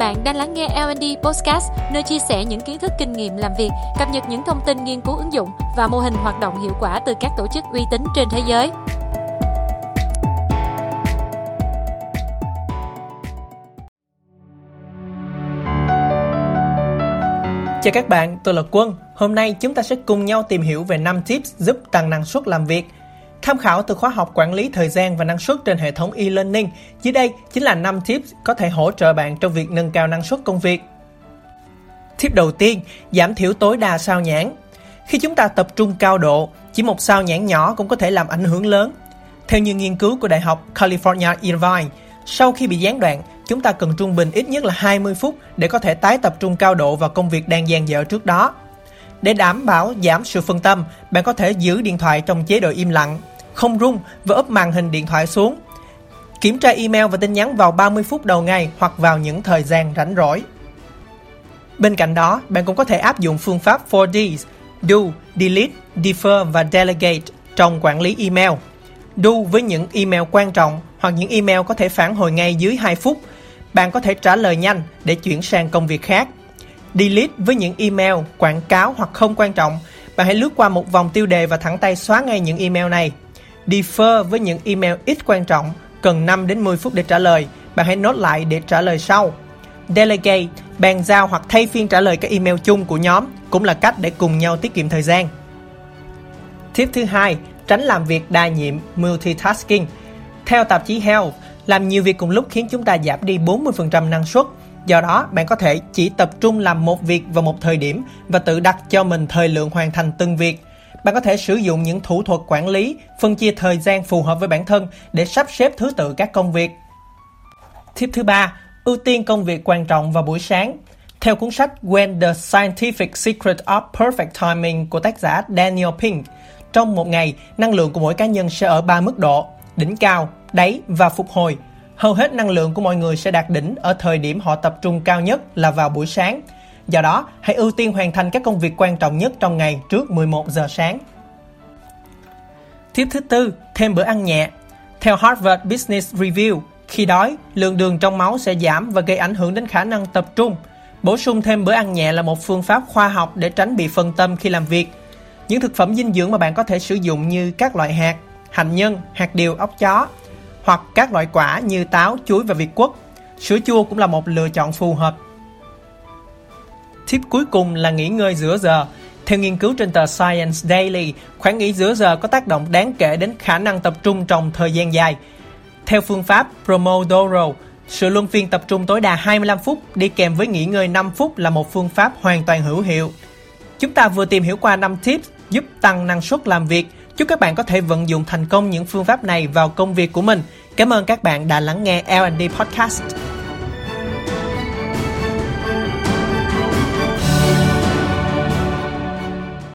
bạn đang lắng nghe L&D Podcast, nơi chia sẻ những kiến thức kinh nghiệm làm việc, cập nhật những thông tin nghiên cứu ứng dụng và mô hình hoạt động hiệu quả từ các tổ chức uy tín trên thế giới. Chào các bạn, tôi là Quân. Hôm nay chúng ta sẽ cùng nhau tìm hiểu về 5 tips giúp tăng năng suất làm việc – Tham khảo từ khóa học quản lý thời gian và năng suất trên hệ thống e-learning, dưới đây chính là 5 tips có thể hỗ trợ bạn trong việc nâng cao năng suất công việc. Tip đầu tiên, giảm thiểu tối đa sao nhãn. Khi chúng ta tập trung cao độ, chỉ một sao nhãn nhỏ cũng có thể làm ảnh hưởng lớn. Theo như nghiên cứu của Đại học California Irvine, sau khi bị gián đoạn, chúng ta cần trung bình ít nhất là 20 phút để có thể tái tập trung cao độ vào công việc đang dang dở trước đó. Để đảm bảo giảm sự phân tâm, bạn có thể giữ điện thoại trong chế độ im lặng không rung và úp màn hình điện thoại xuống. Kiểm tra email và tin nhắn vào 30 phút đầu ngày hoặc vào những thời gian rảnh rỗi. Bên cạnh đó, bạn cũng có thể áp dụng phương pháp 4Ds, Do, Delete, Defer và Delegate trong quản lý email. Do với những email quan trọng hoặc những email có thể phản hồi ngay dưới 2 phút. Bạn có thể trả lời nhanh để chuyển sang công việc khác. Delete với những email, quảng cáo hoặc không quan trọng. Bạn hãy lướt qua một vòng tiêu đề và thẳng tay xóa ngay những email này. Defer với những email ít quan trọng, cần 5 đến 10 phút để trả lời, bạn hãy nốt lại để trả lời sau. Delegate, bàn giao hoặc thay phiên trả lời các email chung của nhóm cũng là cách để cùng nhau tiết kiệm thời gian. Tip thứ hai, tránh làm việc đa nhiệm multitasking. Theo tạp chí Health, làm nhiều việc cùng lúc khiến chúng ta giảm đi 40% năng suất. Do đó, bạn có thể chỉ tập trung làm một việc vào một thời điểm và tự đặt cho mình thời lượng hoàn thành từng việc bạn có thể sử dụng những thủ thuật quản lý, phân chia thời gian phù hợp với bản thân để sắp xếp thứ tự các công việc. Tip thứ ba, ưu tiên công việc quan trọng vào buổi sáng. Theo cuốn sách When the Scientific Secret of Perfect Timing của tác giả Daniel Pink, trong một ngày, năng lượng của mỗi cá nhân sẽ ở ba mức độ, đỉnh cao, đáy và phục hồi. Hầu hết năng lượng của mọi người sẽ đạt đỉnh ở thời điểm họ tập trung cao nhất là vào buổi sáng – Do đó, hãy ưu tiên hoàn thành các công việc quan trọng nhất trong ngày trước 11 giờ sáng. Tiếp thứ tư, thêm bữa ăn nhẹ. Theo Harvard Business Review, khi đói, lượng đường trong máu sẽ giảm và gây ảnh hưởng đến khả năng tập trung. Bổ sung thêm bữa ăn nhẹ là một phương pháp khoa học để tránh bị phân tâm khi làm việc. Những thực phẩm dinh dưỡng mà bạn có thể sử dụng như các loại hạt, hành nhân, hạt điều, ốc chó hoặc các loại quả như táo, chuối và việt quất. Sữa chua cũng là một lựa chọn phù hợp Tip cuối cùng là nghỉ ngơi giữa giờ. Theo nghiên cứu trên tờ Science Daily, khoảng nghỉ giữa giờ có tác động đáng kể đến khả năng tập trung trong thời gian dài. Theo phương pháp Pomodoro, sự luân phiên tập trung tối đa 25 phút đi kèm với nghỉ ngơi 5 phút là một phương pháp hoàn toàn hữu hiệu. Chúng ta vừa tìm hiểu qua 5 tips giúp tăng năng suất làm việc. Chúc các bạn có thể vận dụng thành công những phương pháp này vào công việc của mình. Cảm ơn các bạn đã lắng nghe L&D Podcast.